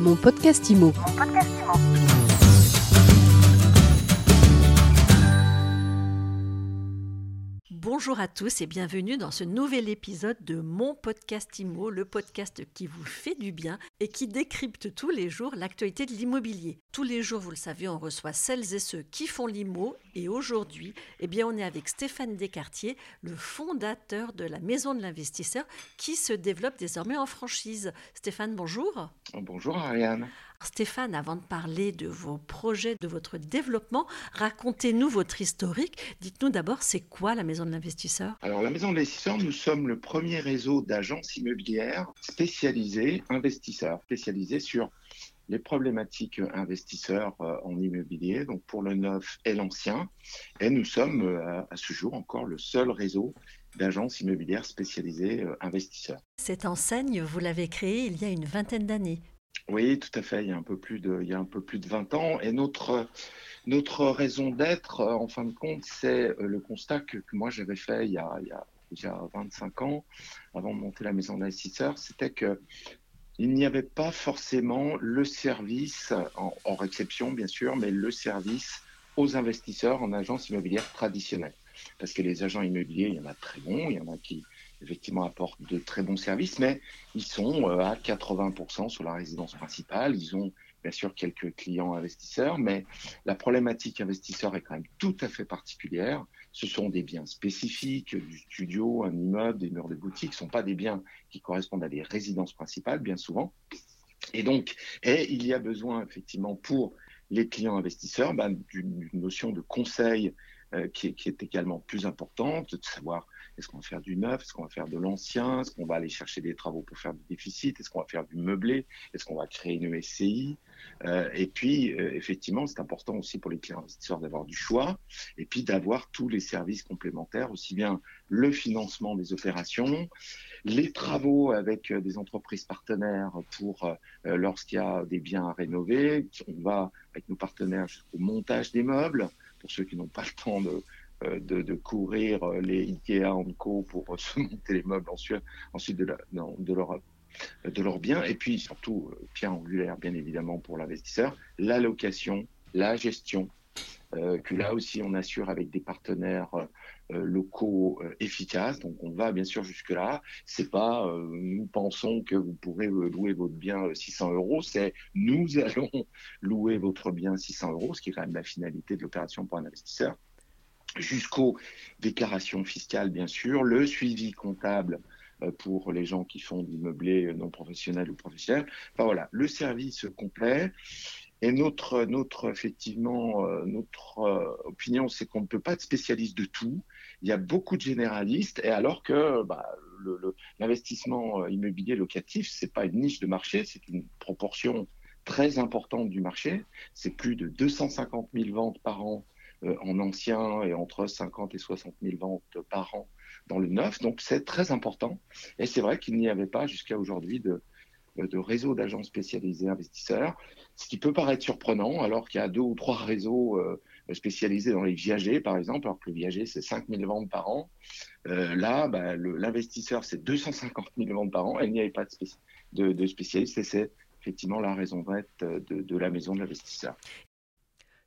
Mon podcast IMO. Bonjour à tous et bienvenue dans ce nouvel épisode de mon podcast IMO, le podcast qui vous fait du bien et qui décrypte tous les jours l'actualité de l'immobilier. Tous les jours, vous le savez, on reçoit celles et ceux qui font l'IMO et aujourd'hui, eh bien, on est avec Stéphane Descartiers, le fondateur de la Maison de l'Investisseur qui se développe désormais en franchise. Stéphane, bonjour. Bonjour Ariane. Stéphane, avant de parler de vos projets, de votre développement, racontez-nous votre historique. Dites-nous d'abord, c'est quoi la Maison de l'Investisseur? Alors, la Maison de l'Investisseur, nous sommes le premier réseau d'agences immobilières spécialisées, investisseurs, spécialisés sur les problématiques investisseurs euh, en immobilier, donc pour le neuf et l'ancien. Et nous sommes euh, à ce jour encore le seul réseau d'agences immobilières spécialisées euh, investisseurs. Cette enseigne, vous l'avez créée il y a une vingtaine d'années. Oui, tout à fait. Il y a un peu plus de, il y a un peu plus de 20 ans. Et notre, notre raison d'être, euh, en fin de compte, c'est euh, le constat que, moi j'avais fait il y, a, il y a déjà 25 ans, avant de monter la maison d'investisseurs, c'était que il n'y avait pas forcément le service, en, en, réception bien sûr, mais le service aux investisseurs en agence immobilière traditionnelle. Parce que les agents immobiliers, il y en a très bons, il y en a qui, effectivement apportent de très bons services, mais ils sont euh, à 80% sur la résidence principale. Ils ont bien sûr quelques clients investisseurs, mais la problématique investisseur est quand même tout à fait particulière. Ce sont des biens spécifiques, du studio, un immeuble, des murs de boutique, ce ne sont pas des biens qui correspondent à des résidences principales, bien souvent. Et donc, il y a besoin effectivement pour les clients investisseurs ben, d'une notion de conseil euh, qui, est également plus importante, de savoir est-ce qu'on va faire du neuf Est-ce qu'on va faire de l'ancien Est-ce qu'on va aller chercher des travaux pour faire du déficit Est-ce qu'on va faire du meublé Est-ce qu'on va créer une SCI euh, Et puis, euh, effectivement, c'est important aussi pour les clients investisseurs d'avoir du choix et puis d'avoir tous les services complémentaires, aussi bien le financement des opérations, les travaux avec des entreprises partenaires pour lorsqu'il y a des biens à rénover. On va avec nos partenaires jusqu'au montage des meubles pour ceux qui n'ont pas le temps de euh, de, courir euh, les Ikea en co pour euh, se monter les meubles ensuite, de, la, de, leur, de leurs biens. Et puis surtout, pierre angulaire, bien évidemment, pour l'investisseur, la location, la gestion, que là aussi on assure avec des partenaires locaux euh, efficaces. Donc on va bien sûr jusque là. C'est pas nous pensons que vous pourrez louer votre bien 600 euros, c'est nous allons louer votre bien 600 euros, ce qui est quand même la finalité de l'opération pour un investisseur jusqu'aux déclarations fiscales, bien sûr, le suivi comptable euh, pour les gens qui font du meublé non professionnel ou professionnel. Enfin voilà, le service complet. Et notre, notre effectivement, euh, notre euh, opinion, c'est qu'on ne peut pas être spécialiste de tout. Il y a beaucoup de généralistes, et alors que bah, l'investissement immobilier locatif, c'est pas une niche de marché, c'est une proportion très importante du marché. C'est plus de 250 000 ventes par an euh, en ancien et entre 50 et 60 000 ventes par an dans le neuf. Donc c'est très important. Et c'est vrai qu'il n'y avait pas jusqu'à aujourd'hui de, de réseau d'agents spécialisés investisseurs, ce qui peut paraître surprenant alors qu'il y a deux ou trois réseaux euh, spécialisés dans les viagers, par exemple, alors que le viager, c'est 5 000 ventes par an. Euh, là, bah, l'investisseur, c'est 250 000 ventes par an. il n'y avait pas de, spécialistes et c'est effectivement la raison d'être de, de, la maison de l'investisseur.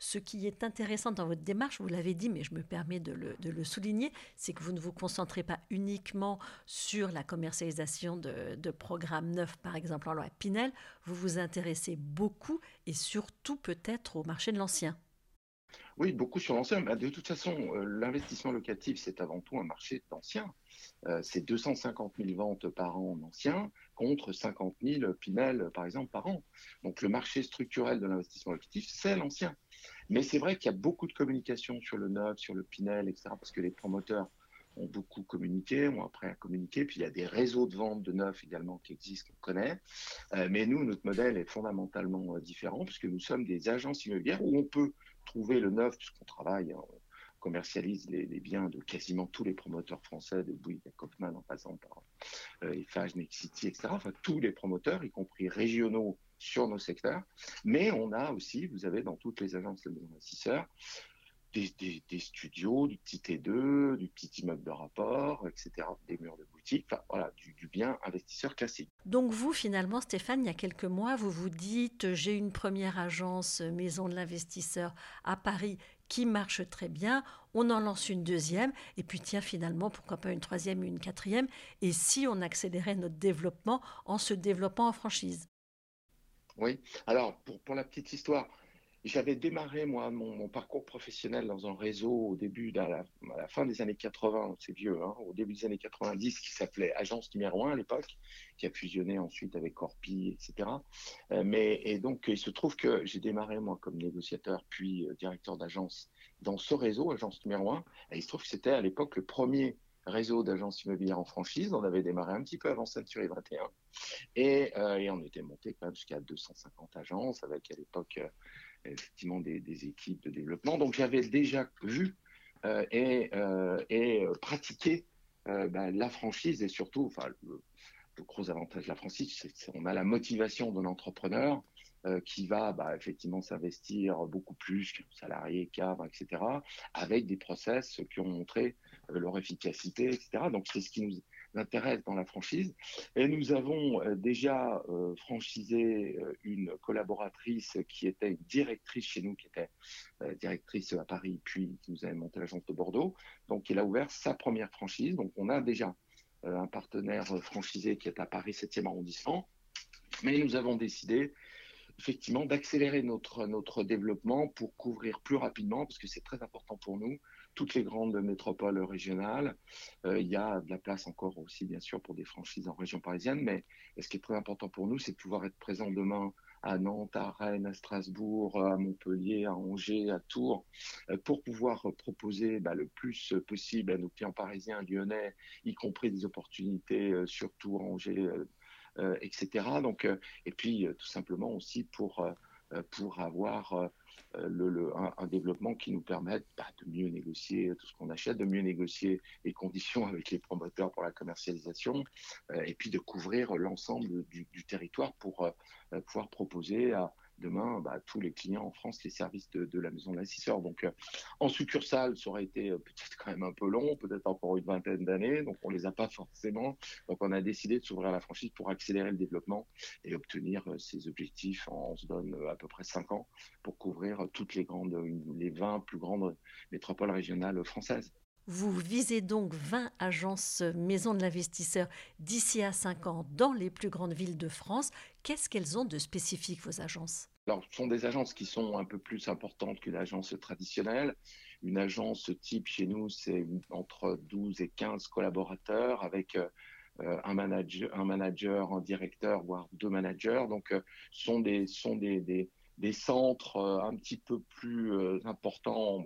Ce qui est intéressant dans votre démarche, vous l'avez dit, mais je me permets de le, souligner, c'est que vous ne vous concentrez pas uniquement sur la commercialisation de, de programmes neufs, par exemple en loi Pinel, vous vous intéressez beaucoup et surtout peut-être au marché de l'ancien. Oui, beaucoup sur l'ancien. Bah, de toute façon, euh, l'investissement locatif, c'est avant tout un marché d'anciens. Euh, c'est 250 000 ventes par an en ancien contre 50 000 Pinel, par exemple, par an. Donc le marché structurel de l'investissement locatif, c'est l'ancien. Mais c'est vrai qu'il y a beaucoup de communication sur le neuf, sur le Pinel, etc., parce que les promoteurs ont beaucoup communiqué, ont appris à communiquer. Puis il y a des réseaux de vente de neuf également qui existent, qu'on connaît. Euh, mais nous, notre modèle est fondamentalement euh, différent, puisque nous sommes des agences immobilières où on peut trouver le neuf, puisqu'on travaille, on commercialise les, biens de quasiment tous les promoteurs français, de Bouygues à Kaufmann en passant par euh, Eiffage, Nexity, etc. Enfin, tous les promoteurs, y compris régionaux sur nos secteurs. Mais on a aussi, vous avez dans toutes les agences d'investisseurs, des, studios, du petit T2, du petit immeuble de rapport, etc., des murs de boutique, enfin voilà, du, bien investisseur classique. Donc vous, finalement, Stéphane, il y a quelques mois, vous vous dites, j'ai une première agence maison de l'investisseur à Paris qui marche très bien, on en lance une deuxième, et puis tiens, finalement, pourquoi pas une troisième une quatrième, et si on accélérait notre développement en se développant en franchise? Oui, alors pour, pour la petite histoire, j'avais démarré, moi, mon, parcours professionnel dans un réseau au début, à la, fin des années 80, c'est vieux, hein, au début des années 90, qui s'appelait Agence numéro 1 à l'époque, qui a fusionné ensuite avec Corpi, etc. Euh, mais, et donc, il se trouve que j'ai démarré, moi, comme négociateur, puis euh, directeur d'agence dans ce réseau, Agence numéro 1. Et il se trouve que c'était à l'époque le premier réseau d'agences immobilières en franchise. On avait démarré un petit peu avant Century 21. Et, euh, et on était monté quand même jusqu'à 250 agences, avec à l'époque effectivement des, équipes de développement. Donc j'avais déjà vu euh, et, euh, pratiqué euh, bah, la franchise et surtout, enfin, le, gros avantage de la franchise, c'est qu'on a la motivation de l'entrepreneur qui va bah, effectivement s'investir beaucoup plus qu'un salarié, cadre, etc., avec des process qui ont montré leur efficacité, etc. Donc c'est ce qui nous l'intéresse dans la franchise. Et nous avons euh, déjà euh, franchisé euh, une collaboratrice qui était directrice chez nous, qui était directrice à Paris, puis qui nous avait monté l'agence de Bordeaux. Donc, il a ouvert sa première franchise. Donc, on a déjà un partenaire franchisé qui est à Paris 7e arrondissement. Mais nous avons décidé effectivement d'accélérer notre, notre développement pour couvrir plus rapidement, parce que c'est très important pour nous, toutes les grandes métropoles régionales. Euh, il y a de la place encore aussi, bien sûr, pour des franchises en région parisienne, mais ce qui est très important pour nous, c'est de pouvoir être présent demain à Nantes, à Rennes, à Strasbourg, à Montpellier, à Angers, à Tours, euh, pour pouvoir proposer bah, le plus possible à nos clients parisiens, lyonnais, y compris des opportunités euh, sur Tours, Angers, etc. Donc, et puis tout simplement aussi pour pour avoir euh, le, un, développement qui nous permette bah, de mieux négocier tout ce qu'on achète, de mieux négocier les conditions avec les promoteurs pour la commercialisation, euh, et puis de couvrir l'ensemble du, territoire pour euh, pouvoir proposer à, demain bah, tous les clients en France les services de, la maison de. Donc euh, en succursale, ça aurait été euh, peut-être quand même un peu long, peut-être encore une vingtaine d'années, donc on les a pas forcément. Donc on a décidé de s'ouvrir à la franchise pour accélérer le développement et obtenir euh, ces objectifs. On se donne à peu près 5 ans pour couvrir toutes les grandes, les 20 plus grandes métropoles régionales françaises. Vous visez donc 20 agences maisons de l'investisseur d'ici à 5 ans dans les plus grandes villes de France. Qu'est-ce qu'elles ont de spécifique, vos agences? Alors, ce sont des agences qui sont un peu plus importantes qu'une agence traditionnelle. Une agence type chez nous, c'est entre 12 et 15 collaborateurs avec euh, un manager, un manager, un directeur, voire deux managers. Donc, euh, ce sont des, sont des, des, centres euh, un petit peu plus importants.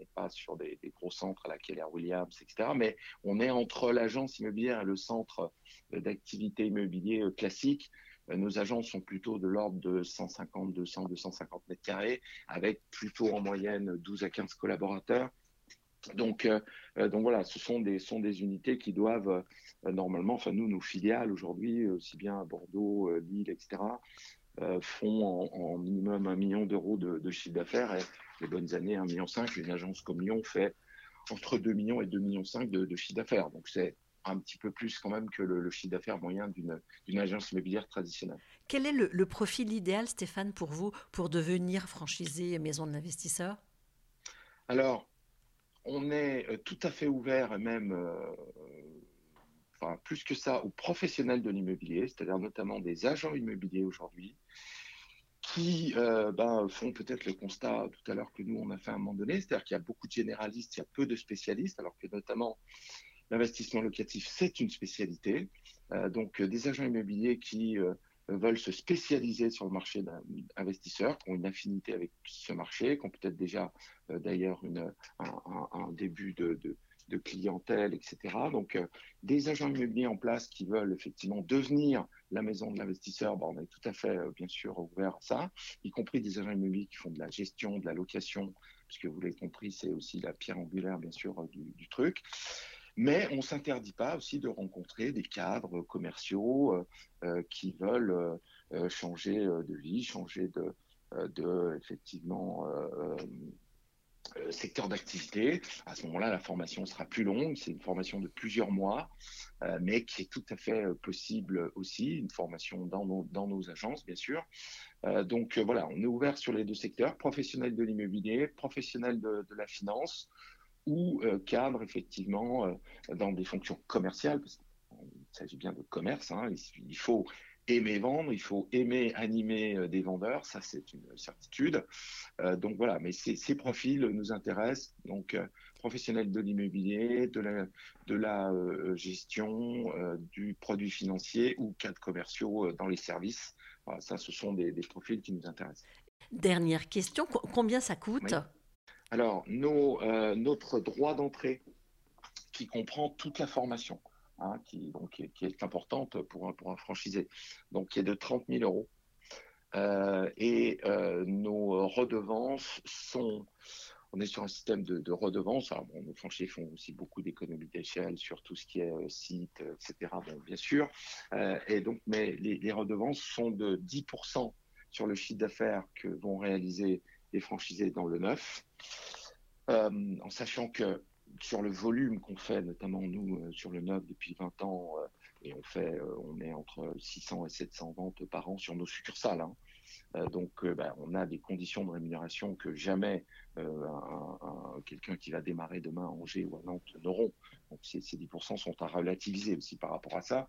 N'est pas sur des, gros centres à la Keller Williams, etc. Mais on est entre l'agence immobilière et le centre d'activité immobilier euh, classique. Euh, nos agences sont plutôt de l'ordre de 150, 200, 250 mètres carrés, avec plutôt en moyenne 12 à 15 collaborateurs. Donc, euh, donc voilà, ce sont des, sont des unités qui doivent normalement, enfin nous, nos filiales aujourd'hui, aussi bien à Bordeaux, Lille, etc., font en, minimum un million d'euros de, de chiffre d'affaires et les bonnes années, 1,5 million. Une agence comme Lyon fait entre 2 millions et 2,5 millions de, de chiffre d'affaires. Donc c'est un petit peu plus quand même que le, chiffre d'affaires moyen d'une agence immobilière traditionnelle. Quel est le, profil idéal, Stéphane, pour vous, pour devenir franchisé maison de l'investisseur Alors, on est euh, tout à fait ouvert, même, euh, plus que ça, aux professionnels de l'immobilier, c'est-à-dire notamment des agents immobiliers aujourd'hui, qui euh, ben, font peut-être le constat tout à l'heure que nous, on a fait à un moment donné, c'est-à-dire qu'il y a beaucoup de généralistes, il y a peu de spécialistes, alors que notamment l'investissement locatif, c'est une spécialité. Euh, donc, euh, des agents immobiliers qui veulent se spécialiser sur le marché d'investisseurs, qui ont une affinité avec ce marché, qui ont peut-être déjà d'ailleurs un, un, début de de clientèle, etc. Donc, euh, des agents immobiliers en place qui veulent effectivement devenir la maison de l'investisseur, bon, on est tout à fait, euh, bien sûr, ouvert à ça, y compris des agents immobiliers qui font de la gestion, de la location, puisque vous l'avez compris, c'est aussi la pierre angulaire, bien sûr, euh, du, truc. Mais on s'interdit pas aussi de rencontrer des cadres commerciaux qui veulent changer de vie, changer de, de effectivement secteur d'activité. À ce moment-là, la formation sera plus longue. C'est une formation de plusieurs mois, mais qui est tout à fait possible aussi, une formation dans nos, dans nos agences, bien sûr. donc voilà, on est ouvert sur les deux secteurs, professionnels de l'immobilier, professionnels de, de, la finance ou cadre, effectivement, dans des fonctions commerciales, parce qu'il s'agit bien de commerce. Hein. il faut aimer vendre, il faut aimer animer euh, des vendeurs, ça c'est une certitude. Euh, donc voilà, mais ces, profils nous intéressent, donc euh, professionnels de l'immobilier, de la, de la gestion, du produit financier ou cadres commerciaux dans les services. Voilà, ça, ce sont des, des, profils qui nous intéressent. Dernière question, combien ça coûte? Alors, nos, notre droit d'entrée qui comprend toute la formation. Hein, qui, est importante pour un, franchisé, donc qui est de 30 000 euros. Euh, et euh, nos redevances sont, on est sur un système de, de redevances. Alors, nos franchisés font aussi beaucoup d'économies d'échelle sur tout ce qui est euh, site, etc. Bien sûr. Et donc, mais les, les, redevances sont de 10% sur le chiffre d'affaires que vont réaliser les franchisés dans le neuf, en sachant que sur le volume qu'on fait, notamment nous euh, sur le neuf depuis 20 ans, euh, et on fait, euh, on est entre 600 et 700 ventes par an sur nos succursales. Hein. donc, bah, on a des conditions de rémunération que jamais quelqu'un qui va démarrer demain à Angers ou à Nantes n'auront. Donc, ces, ces 10% sont à relativiser aussi par rapport à ça.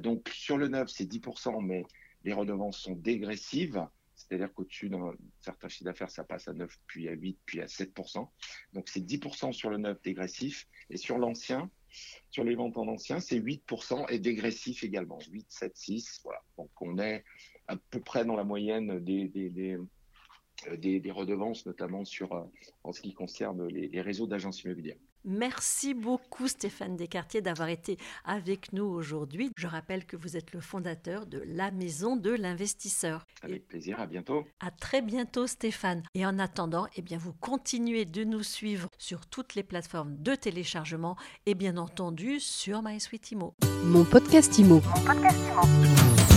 donc, sur le neuf, c'est 10%, mais les redevances sont dégressives. C'est-à-dire qu'au-dessus d'un certain chiffre d'affaires, ça passe à 9, puis à 8, puis à 7%. Donc c'est 10% sur le neuf dégressif. Et sur l'ancien, sur les ventes en ancien, c'est 8% et dégressif également. 8, 7, 6. Voilà. Donc on est à peu près dans la moyenne des, euh, redevances, notamment euh, en ce qui concerne les, les réseaux d'agences immobilières. Merci beaucoup Stéphane Descartiers d'avoir été avec nous aujourd'hui. Je rappelle que vous êtes le fondateur de la Maison de l'Investisseur. Avec plaisir, à bientôt. À très bientôt Stéphane. Et en attendant, eh bien, vous continuez de nous suivre sur toutes les plateformes de téléchargement et bien entendu sur MySuite Imo. Mon podcast Imo. Mon podcast Imo.